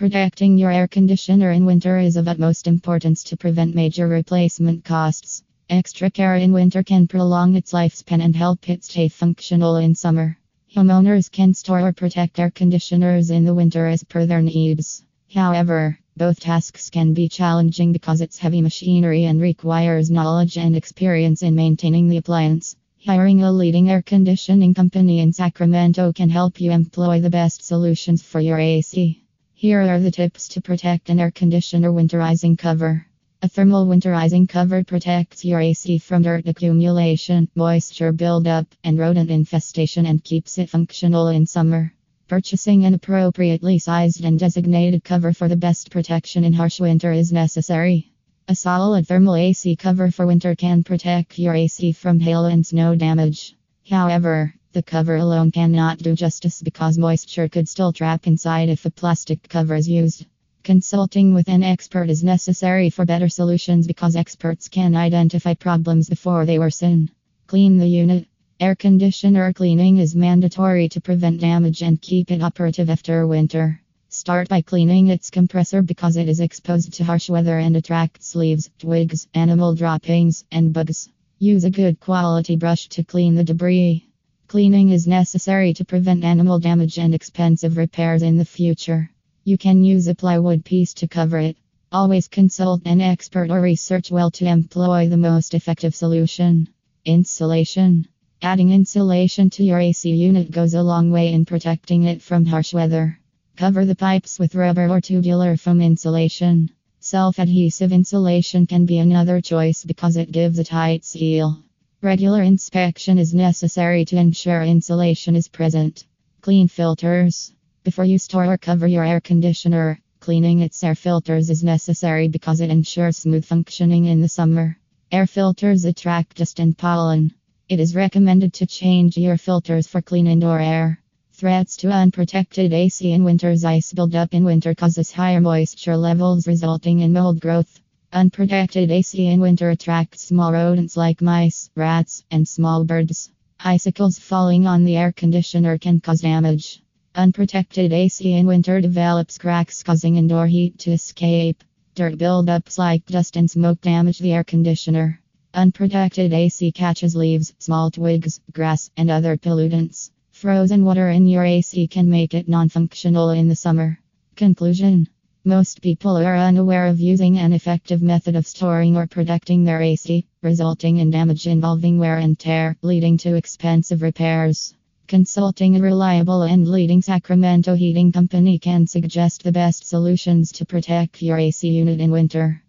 Protecting your air conditioner in winter is of utmost importance to prevent major replacement costs. Extra care in winter can prolong its lifespan and help it stay functional in summer. Homeowners can store or protect air conditioners in the winter as per their needs. However, both tasks can be challenging because it's heavy machinery and requires knowledge and experience in maintaining the appliance. Hiring a leading air conditioning company in Sacramento can help you employ the best solutions for your AC. Here are the tips to protect an air conditioner winterizing cover. A thermal winterizing cover protects your AC from dirt accumulation, moisture buildup, and rodent infestation and keeps it functional in summer. Purchasing an appropriately sized and designated cover for the best protection in harsh winter is necessary. A solid thermal AC cover for winter can protect your AC from hail and snow damage. However, the cover alone cannot do justice because moisture could still trap inside if a plastic cover is used. Consulting with an expert is necessary for better solutions because experts can identify problems before they worsen. Clean the unit. Air conditioner cleaning is mandatory to prevent damage and keep it operative after winter. Start by cleaning its compressor because it is exposed to harsh weather and attracts leaves, twigs, animal droppings, and bugs. Use a good quality brush to clean the debris. Cleaning is necessary to prevent animal damage and expensive repairs in the future. You can use a plywood piece to cover it. Always consult an expert or research well to employ the most effective solution. Insulation. Adding insulation to your AC unit goes a long way in protecting it from harsh weather. Cover the pipes with rubber or tubular foam insulation. Self adhesive insulation can be another choice because it gives a tight seal. Regular inspection is necessary to ensure insulation is present. Clean filters. Before you store or cover your air conditioner, cleaning its air filters is necessary because it ensures smooth functioning in the summer. Air filters attract dust and pollen. It is recommended to change your filters for clean indoor air. Threats to unprotected AC in winter's ice buildup in winter causes higher moisture levels, resulting in mold growth. Unprotected AC in winter attracts small rodents like mice, rats, and small birds. Icicles falling on the air conditioner can cause damage. Unprotected AC in winter develops cracks, causing indoor heat to escape. Dirt buildups like dust and smoke damage the air conditioner. Unprotected AC catches leaves, small twigs, grass, and other pollutants. Frozen water in your AC can make it non functional in the summer. Conclusion Most people are unaware of using an effective method of storing or protecting their AC, resulting in damage involving wear and tear, leading to expensive repairs. Consulting a reliable and leading Sacramento heating company can suggest the best solutions to protect your AC unit in winter.